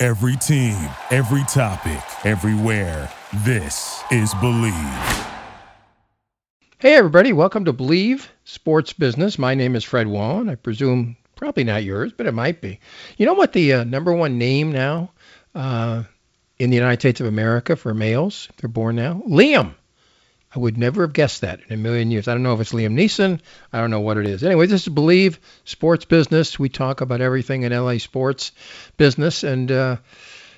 Every team, every topic, everywhere. This is Believe. Hey, everybody, welcome to Believe Sports Business. My name is Fred Wallin. I presume probably not yours, but it might be. You know what the uh, number one name now uh, in the United States of America for males, they're born now? Liam. I would never have guessed that in a million years. I don't know if it's Liam Neeson. I don't know what it is. Anyway, this is Believe Sports Business. We talk about everything in LA sports business and uh,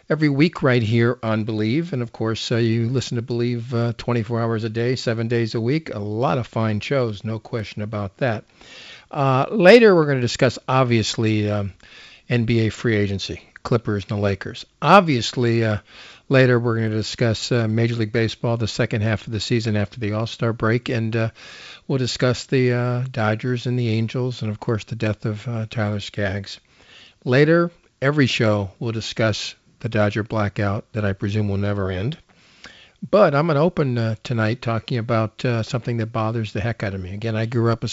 every week right here on Believe. And of course, uh, you listen to Believe uh, 24 hours a day, seven days a week. A lot of fine shows, no question about that. Uh, later, we're going to discuss, obviously, um, NBA free agency, Clippers and the Lakers. Obviously, uh, Later, we're going to discuss uh, Major League Baseball, the second half of the season after the All Star break, and uh, we'll discuss the uh, Dodgers and the Angels, and of course, the death of uh, Tyler Skaggs. Later, every show we'll discuss the Dodger blackout that I presume will never end. But I'm going to open uh, tonight talking about uh, something that bothers the heck out of me. Again, I grew up a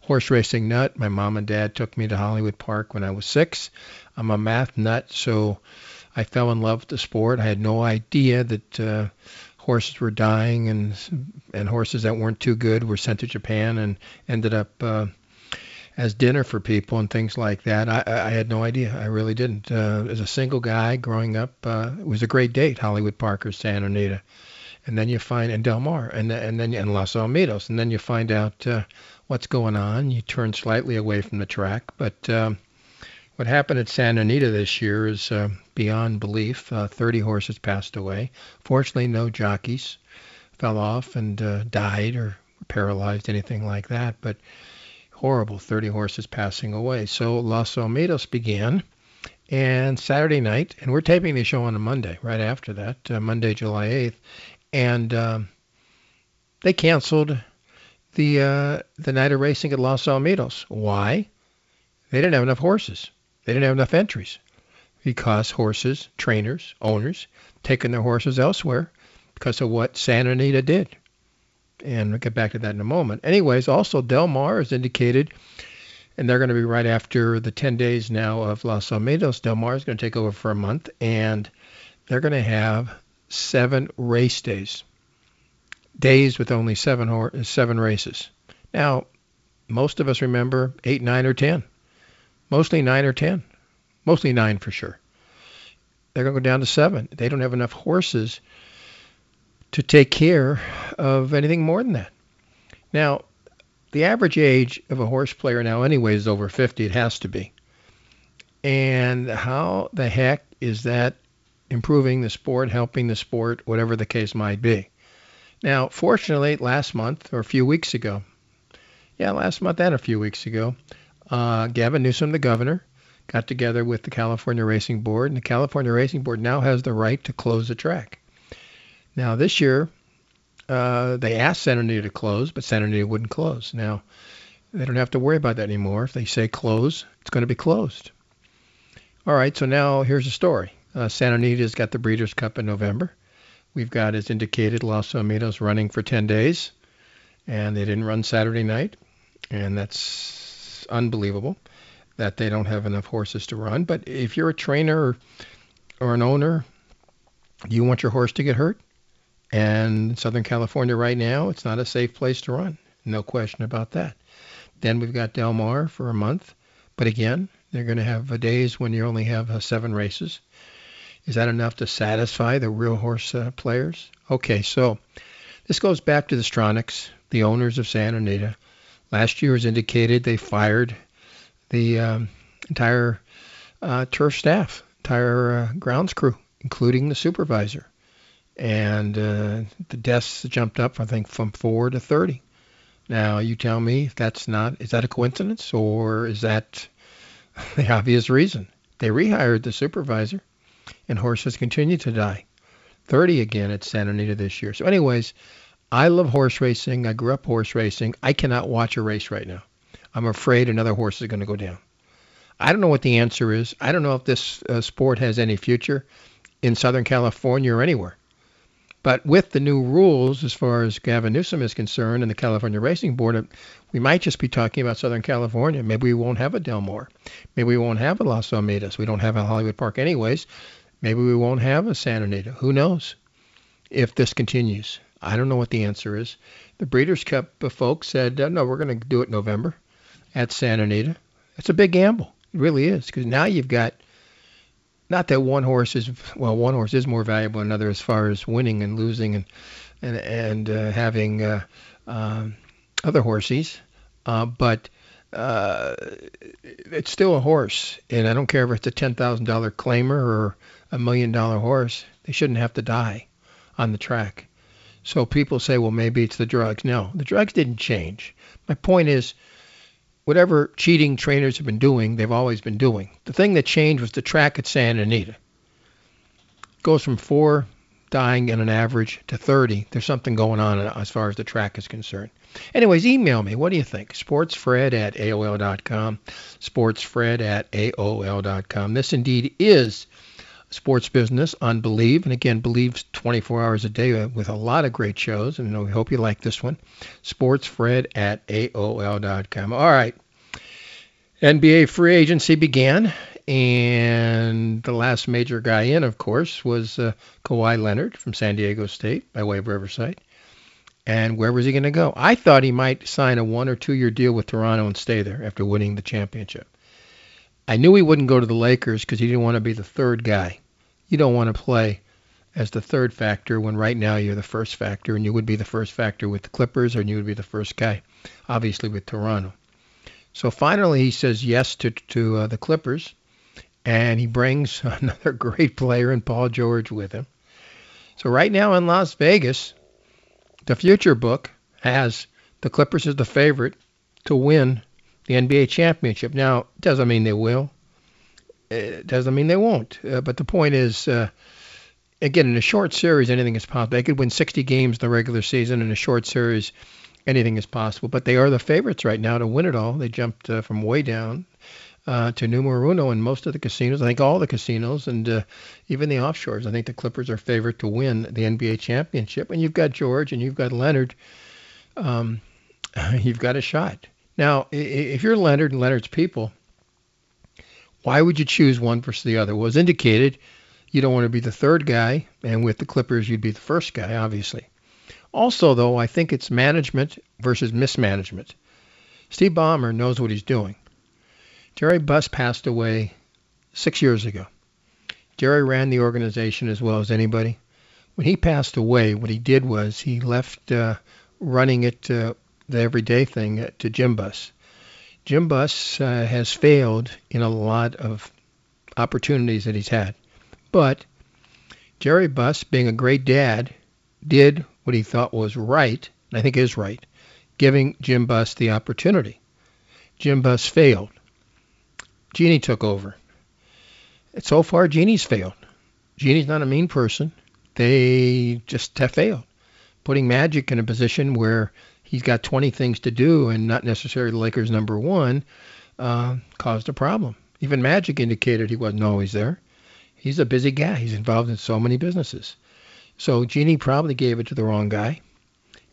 horse racing nut. My mom and dad took me to Hollywood Park when I was six. I'm a math nut, so I fell in love with the sport. I had no idea that uh, horses were dying and and horses that weren't too good were sent to Japan and ended up uh, as dinner for people and things like that. I, I had no idea. I really didn't. Uh, as a single guy growing up, uh, it was a great date. Hollywood Park or Santa Anita, and then you find and Del Mar, and and then and Los Alamitos, and then you find out uh, what's going on. You turn slightly away from the track, but um, what happened at Santa Anita this year is uh, beyond belief. Uh, 30 horses passed away. Fortunately, no jockeys fell off and uh, died or paralyzed, anything like that. But horrible, 30 horses passing away. So Los Alamitos began, and Saturday night, and we're taping the show on a Monday, right after that, uh, Monday, July 8th, and um, they canceled the uh, the night of racing at Los Alamitos. Why? They didn't have enough horses. They didn't have enough entries because horses, trainers, owners, taking their horses elsewhere because of what Santa Anita did. And we'll get back to that in a moment. Anyways, also Del Mar has indicated, and they're going to be right after the 10 days now of Los Alamitos. Del Mar is going to take over for a month, and they're going to have seven race days, days with only seven seven races. Now, most of us remember eight, nine, or ten mostly nine or ten, mostly nine for sure. They're going to go down to seven. They don't have enough horses to take care of anything more than that. Now, the average age of a horse player now, anyway, is over 50. It has to be. And how the heck is that improving the sport, helping the sport, whatever the case might be? Now, fortunately, last month or a few weeks ago, yeah, last month and a few weeks ago, uh, Gavin Newsom, the governor, got together with the California Racing Board, and the California Racing Board now has the right to close the track. Now, this year, uh, they asked Santa Anita to close, but Santa Anita wouldn't close. Now, they don't have to worry about that anymore. If they say close, it's going to be closed. All right, so now here's the story. Uh, Santa Anita's got the Breeders' Cup in November. We've got, as indicated, Los Alamitos running for 10 days, and they didn't run Saturday night, and that's unbelievable that they don't have enough horses to run. But if you're a trainer or, an owner, you want your horse to get hurt. And in Southern California right now, it's not a safe place to run. No question about that. Then we've got Del Mar for a month. But again, they're going to have days when you only have uh, seven races. Is that enough to satisfy the real horse uh, players? Okay, so this goes back to the Stronachs, the owners of Santa Anita, Last year, as indicated, they fired the um, entire uh, turf staff, entire uh, grounds crew, including the supervisor. And uh, the deaths jumped up, I think, from four to 30. Now, you tell me if that's not, is that a coincidence or is that the obvious reason? They rehired the supervisor. and horses continue to die. 30 again at Santa Anita this year. So, anyways, I love horse racing. I grew up horse racing. I cannot watch a race right now. I'm afraid another horse is going to go down. I don't know what the answer is. I don't know if this uh, sport has any future in Southern California or anywhere. But with the new rules, as far as Gavin Newsom is concerned and the California Racing Board, uh, we might just be talking about Southern California. Maybe we won't have a Del Mar. Maybe we won't have a Los Alamitos. We don't have a Hollywood Park anyways. Maybe we won't have a Santa Anita. Who knows if this continues? I don't know what the answer is. The Breeders' Cup folks said, uh, no, we're going to do it November at Santa Anita. It's a big gamble. It really is because now you've got not that one horse is well, one horse is more valuable than another as far as winning and losing and and and uh, having uh, um, other horses, uh, but uh, it's still a horse, and I don't care if it's a ten thousand dollar claimer or a million dollar horse. They shouldn't have to die on the track. So people say, well, maybe it's the drugs. No, the drugs didn't change. My point is whatever cheating trainers have been doing, they've always been doing. The thing that changed was the track at Santa Anita. It goes from four dying in an average to 30. There's something going on as far as the track is concerned. Anyways, email me. What do you think? Sportsfred at AOL.com. Sportsfred at AOL.com. This indeed is sports business on Believe. And again, Believe's 24 hours a day with a lot of great shows. And we hope you like this one. SportsFred at AOL.com. All right. NBA free agency began. And the last major guy in, of course, was uh, Kawhi Leonard from San Diego State by way of Riverside. And where was he going to go? I thought he might sign a one or two year deal with Toronto and stay there after winning the championship. I knew he wouldn't go to the Lakers because he didn't want to be the third guy. You don't want to play as the third factor when right now you're the first factor, and you would be the first factor with the Clippers, or you would be the first guy, obviously with Toronto. So finally, he says yes to to uh, the Clippers, and he brings another great player in Paul George with him. So right now in Las Vegas, the future book has the Clippers as the favorite to win the NBA championship. Now, doesn't mean they will. It doesn't mean they won't. Uh, but the point is, uh, again, in a short series, anything is possible. They could win 60 games in the regular season. In a short series, anything is possible. But they are the favorites right now to win it all. They jumped uh, from way down uh, to numero uno in most of the casinos. I think all the casinos and uh, even the offshores. I think the Clippers are favored to win the NBA championship. And you've got George and you've got Leonard. Um, you've got a shot. Now, if you're Leonard and Leonard's people, why would you choose one versus the other? Well, as indicated, you don't want to be the third guy, and with the Clippers, you'd be the first guy, obviously. Also, though, I think it's management versus mismanagement. Steve Ballmer knows what he's doing. Jerry Buss passed away six years ago. Jerry ran the organization as well as anybody. When he passed away, what he did was he left uh, running it uh, the everyday thing to Jim Buss. Jim uh, has failed in a lot of opportunities that he's had. But Jerry Buss, being a great dad, did what he thought was right, and I think is right, giving Jim Buss the opportunity. Jim Buss failed. Jeanie took over. So far, Jeanie's failed. Jeanie's not a mean person. They just have failed. Putting Magic in a position where he's got 20 things to do and not necessarily the Lakers number one uh, caused a problem. Even Magic indicated he wasn't always there. He's a busy guy. He's involved in so many businesses. So Jeanie probably gave it to the wrong guy.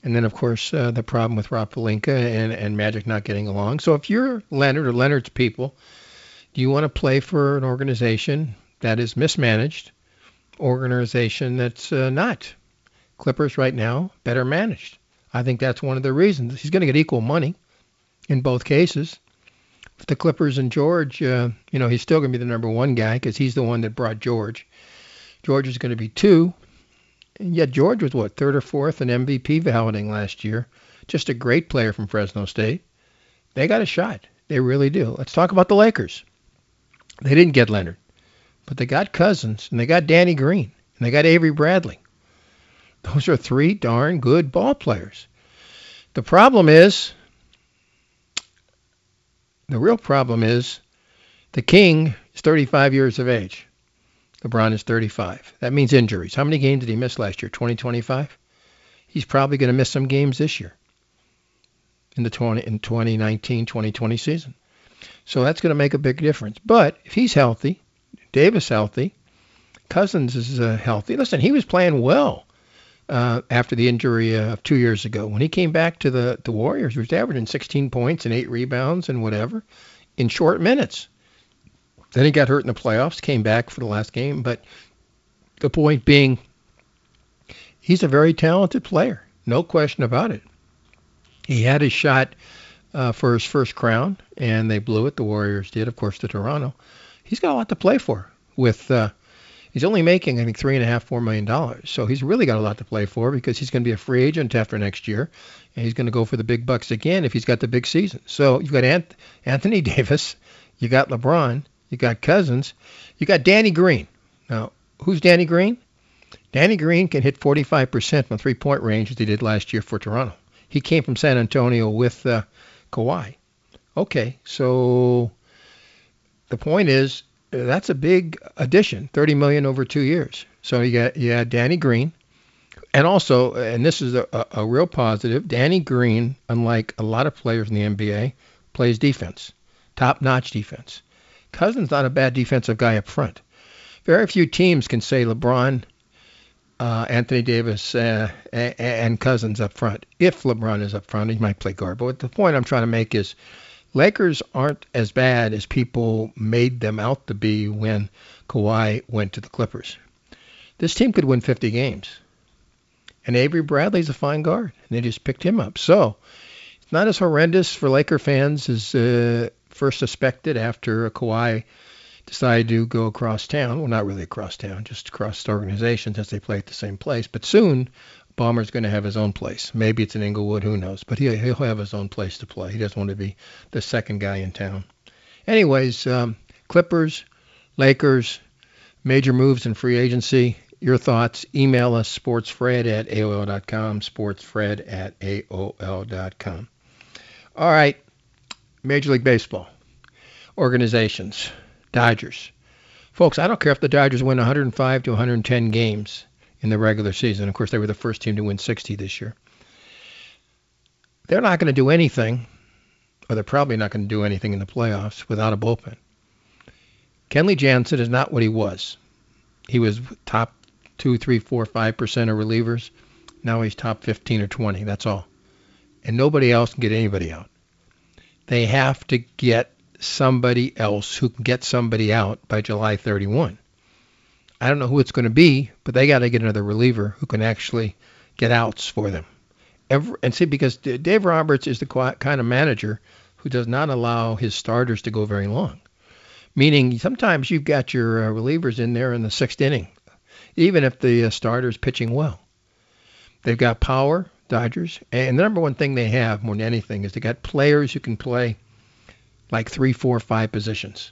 And then, of course, uh, the problem with Rob Pelinka and, and Magic not getting along. So if you're Leonard or Leonard's people, do you want to play for an organization that is mismanaged, organization that's uh, not? Clippers right now better managed. I think that's one of the reasons. He's going to get equal money in both cases. If the Clippers and George, uh, you know, he's still going to be the number one guy because he's the one that brought George. George is going to be two. And yet George was what third or fourth in MVP balloting last year. Just a great player from Fresno State. They got a shot. They really do. Let's talk about the Lakers. They didn't get Leonard, but they got Cousins and they got Danny Green and they got Avery Bradley. Those are three darn good ball players. The problem is, the real problem is, the king is 35 years of age. LeBron is 35. That means injuries. How many games did he miss last year? 20, 25? He's probably going to miss some games this year in the 20 in 2019, 2020 season. So that's going to make a big difference. But if he's healthy, Davis healthy, Cousins is uh, healthy. Listen, he was playing well uh, after the injury uh, of two years ago. When he came back to the, the Warriors, he was averaging 16 points and eight rebounds and whatever in short minutes. Then he got hurt in the playoffs, came back for the last game. But the point being, he's a very talented player, no question about it. He had his shot uh, for his first crown, and they blew it. The Warriors did, of course, to Toronto. He's got a lot to play for. With uh, he's only making I think three and a half, four million dollars, so he's really got a lot to play for because he's going to be a free agent after next year, and he's going to go for the big bucks again if he's got the big season. So you've got Ant- Anthony Davis, you got LeBron, you got Cousins, you got Danny Green. Now, who's Danny Green? Danny Green can hit 45% from three-point range as he did last year for Toronto. He came from San Antonio with uh, Kawhi. Okay, so the point is that's a big addition, 30 million over two years. So you got you had Danny Green, and also, and this is a, a real positive, Danny Green, unlike a lot of players in the NBA, plays defense, top-notch defense. Cousins not a bad defensive guy up front. Very few teams can say LeBron, uh, Anthony Davis, uh, and Cousins up front. If LeBron is up front, he might play guard. But the point I'm trying to make is Lakers aren't as bad as people made them out to be when Kawhi went to the Clippers. This team could win 50 games. And Avery Bradley's a fine guard, and they just picked him up. So it's not as horrendous for Laker fans as uh, first suspected after Kawhi decided to go across town. Well, not really across town, just across the organization since they play at the same place. But soon, Ballmer's going to have his own place. Maybe it's in Inglewood, who knows? But he, he'll have his own place to play. He doesn't want to be the second guy in town. Anyways, um, Clippers, Lakers, major moves in free agency. Your thoughts, email us sportsfred at AOL.com, sportsfred at AOL.com. All right, Major League Baseball organizations. Dodgers. Folks, I don't care if the Dodgers win 105 to 110 games in the regular season. Of course, they were the first team to win 60 this year. They're not going to do anything, or they're probably not going to do anything in the playoffs without a bullpen. Kenley Jansen is not what he was. He was top two, three, four, five percent of relievers. Now he's top 15 or 20. That's all. And nobody else can get anybody out. They have to get somebody else who can get somebody out by July 31. I don't know who it's going to be, but they got to get another reliever who can actually get outs for them. Every, and see, because Dave Roberts is the kind of manager who does not allow his starters to go very long. Meaning, sometimes you've got your uh, relievers in there in the sixth inning, even if the uh, starter's pitching well. They've got power, Dodgers, and the number one thing they have more than anything is they got players who can play like three, four, five positions.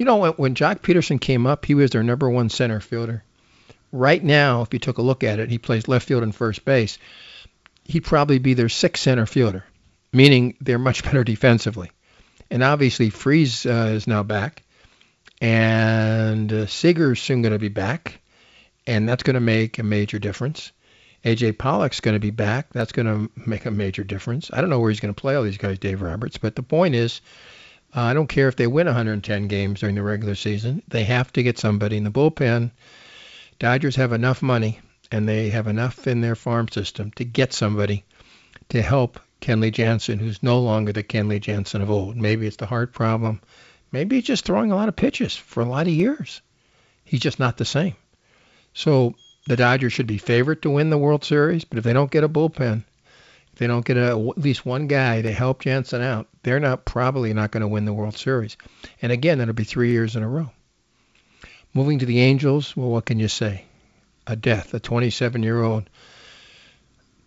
You know, when, when Joc Pederson came up, he was their number one center fielder. Right now, if you took a look at it, he plays left field and first base. He'd probably be their sixth center fielder, meaning they're much better defensively. And obviously, Freese uh, is now back, and uh, is soon going to be back, and that's going to make a major difference. AJ Pollock's going to be back. That's going to make a major difference. I don't know where he's going to play all these guys, Dave Roberts, but the point is, uh, I don't care if they win 110 games during the regular season. They have to get somebody in the bullpen. Dodgers have enough money and they have enough in their farm system to get somebody to help Kenley Jansen, who's no longer the Kenley Jansen of old. Maybe it's the heart problem. Maybe he's just throwing a lot of pitches for a lot of years. He's just not the same. So the Dodgers should be favored to win the World Series, but if they don't get a bullpen, they don't get a, at least one guy to help Jansen out, they're not probably not going to win the World Series. And again, that'll be three years in a row. Moving to the Angels, well, what can you say? A death, a 27-year-old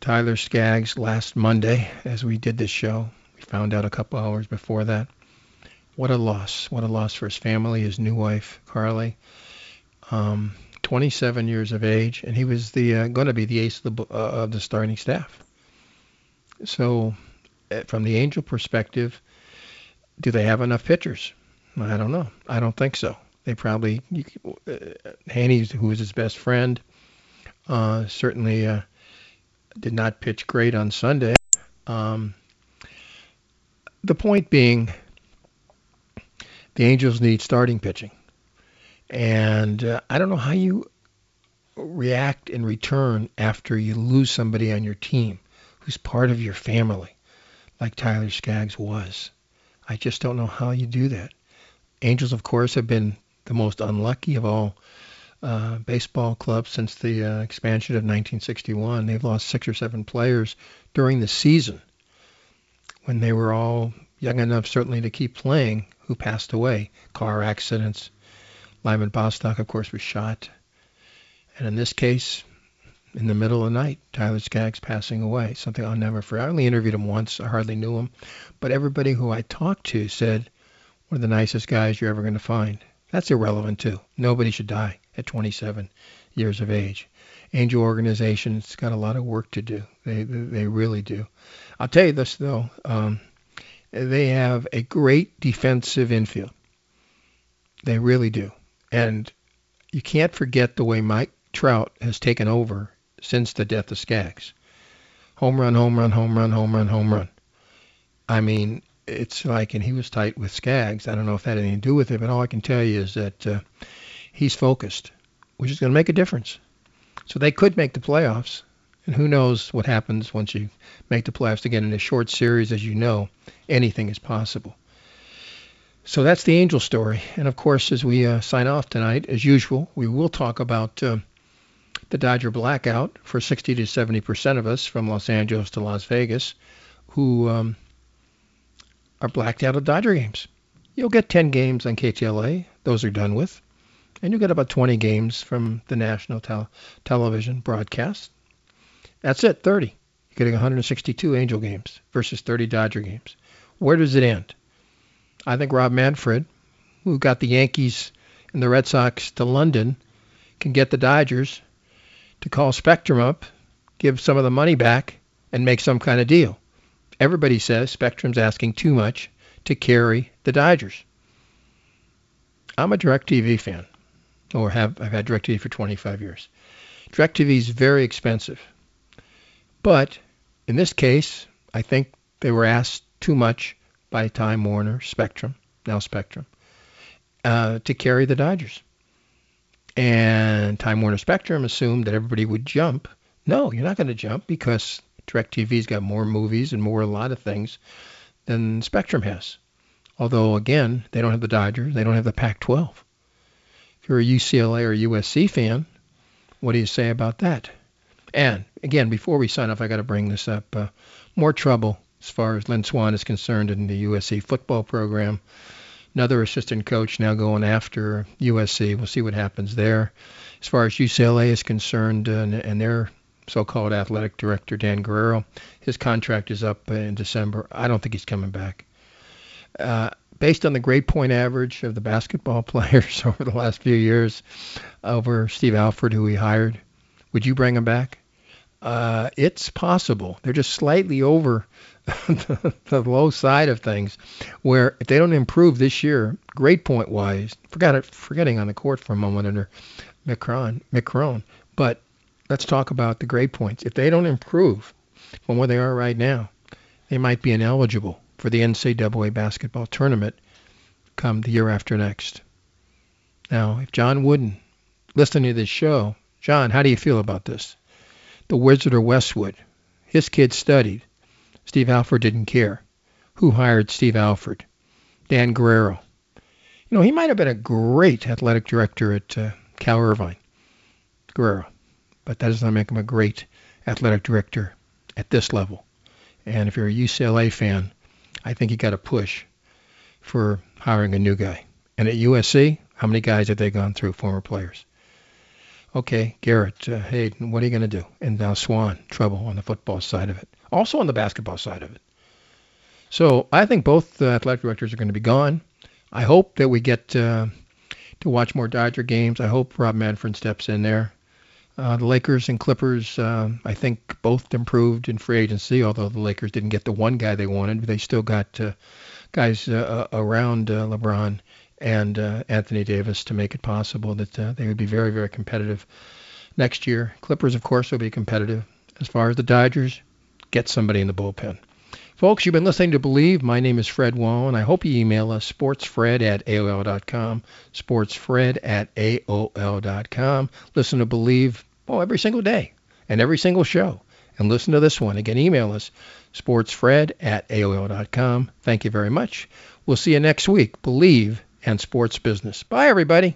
Tyler Skaggs last Monday as we did this show. We found out a couple hours before that. What a loss. What a loss for his family, his new wife, Carly. Um, 27 years of age, and he was the uh, going to be the ace of the, uh, of the starting staff. So, uh, from the Angel perspective, do they have enough pitchers? I don't know. I don't think so. They probably uh, Heaney, who was his best friend, uh, certainly uh, did not pitch great on Sunday. Um, the point being, the Angels need starting pitching, and uh, I don't know how you react in return after you lose somebody on your team who's part of your family, like Tyler Skaggs was. I just don't know how you do that. Angels, of course, have been the most unlucky of all uh, baseball clubs since the uh, expansion of 1961. They've lost six or seven players during the season when they were all young enough, certainly, to keep playing, who passed away. Car accidents. Lyman Bostock, of course, was shot. And in this case, in the middle of the night, Tyler Skaggs passing away. Something I'll never forget. I only interviewed him once. I hardly knew him. But everybody who I talked to said, one of the nicest guys you're ever going to find. That's irrelevant, too. Nobody should die at 27 years of age. Angel organization's got a lot of work to do. They they really do. I'll tell you this though. Um, they have a great defensive infield. They really do. And you can't forget the way Mike Trout has taken over since the death of Skaggs. Home run, home run, home run, home run, home run. I mean, it's like, and he was tight with Skaggs. I don't know if that had anything to do with it, but all I can tell you is that uh, he's focused, which is going to make a difference. So they could make the playoffs. And who knows what happens once you make the playoffs again in a short series, as you know, anything is possible. So that's the Angel story. And of course, as we uh, sign off tonight, as usual, we will talk about uh, the Dodger blackout for 60 to 70 percent of us from Los Angeles to Las Vegas, who um, are blacked out of Dodger games. You'll get 10 games on KTLA; those are done with, and you'll get about 20 games from the national tel- television broadcast. That's it, 30. You're getting 162 Angel games versus 30 Dodger games. Where does it end? I think Rob Manfred, who got the Yankees and the Red Sox to London, can get the Dodgers to call Spectrum up, give some of the money back, and make some kind of deal. Everybody says Spectrum's asking too much to carry the Dodgers. I'm a DirecTV fan, or have I've had DirecTV for 25 years. DirecTV is very expensive. But in this case, I think they were asked too much by Time Warner, Spectrum, now Spectrum, uh, to carry the Dodgers. And Time Warner Spectrum assumed that everybody would jump. No, you're not going to jump because DirecTV's got more movies and more a lot of things than Spectrum has. Although, again, they don't have the Dodgers, they don't have the Pac 12. If you're a UCLA or USC fan, what do you say about that? And again, before we sign off, I got to bring this up. Uh, more trouble as far as Lynn Swann is concerned in the USC football program. Another assistant coach now going after USC. We'll see what happens there. As far as UCLA is concerned, uh, and, and their so-called athletic director Dan Guerrero, his contract is up in December. I don't think he's coming back. Uh, based on the grade point average of the basketball players over the last few years, over Steve Alford, who he hired, would you bring him back? uh, it's possible. They're just slightly over the, the, low side of things, where if they don't improve this year, grade point wise, it, forgetting on the court for a moment under Mick Cronin, Micron, but let's talk about the grade points. If they don't improve from where they are right now, they might be ineligible for the NCAA basketball tournament come the year after next. Now, if John Wooden listening to this show, John, how do you feel about this? The Wizard of Westwood. His kids studied. Steve Alford didn't care. Who hired Steve Alford? Dan Guerrero. You know, he might have been a great athletic director at uh, Cal Irvine, Guerrero, but that does not make him a great athletic director at this level. And if you're a UCLA fan, I think you got to push for hiring a new guy. And at USC, how many guys have they gone through, former players? Okay, Garrett uh, Haden, what are you going to do? And now Swann, trouble on the football side of it, also on the basketball side of it. So I think both athletic directors are going to be gone. I hope that we get uh, to watch more Dodger games. I hope Rob Manfred steps in there. Uh, the Lakers and Clippers, uh, I think, both improved in free agency. Although the Lakers didn't get the one guy they wanted, they still got uh, guys uh, around uh, LeBron and uh, Anthony Davis to make it possible that uh, they would be very, very competitive next year. Clippers, of course, will be competitive. As far as the Dodgers, get somebody in the bullpen. Folks, you've been listening to Believe. My name is Fred Wallin. I hope you email us, sportsfred at AOL.com, sportsfred at AOL.com. Listen to Believe oh, every single day and every single show. And listen to this one. Again, email us, sportsfred at AOL.com. Thank you very much. We'll see you next week. Believe and sports business. Bye, everybody.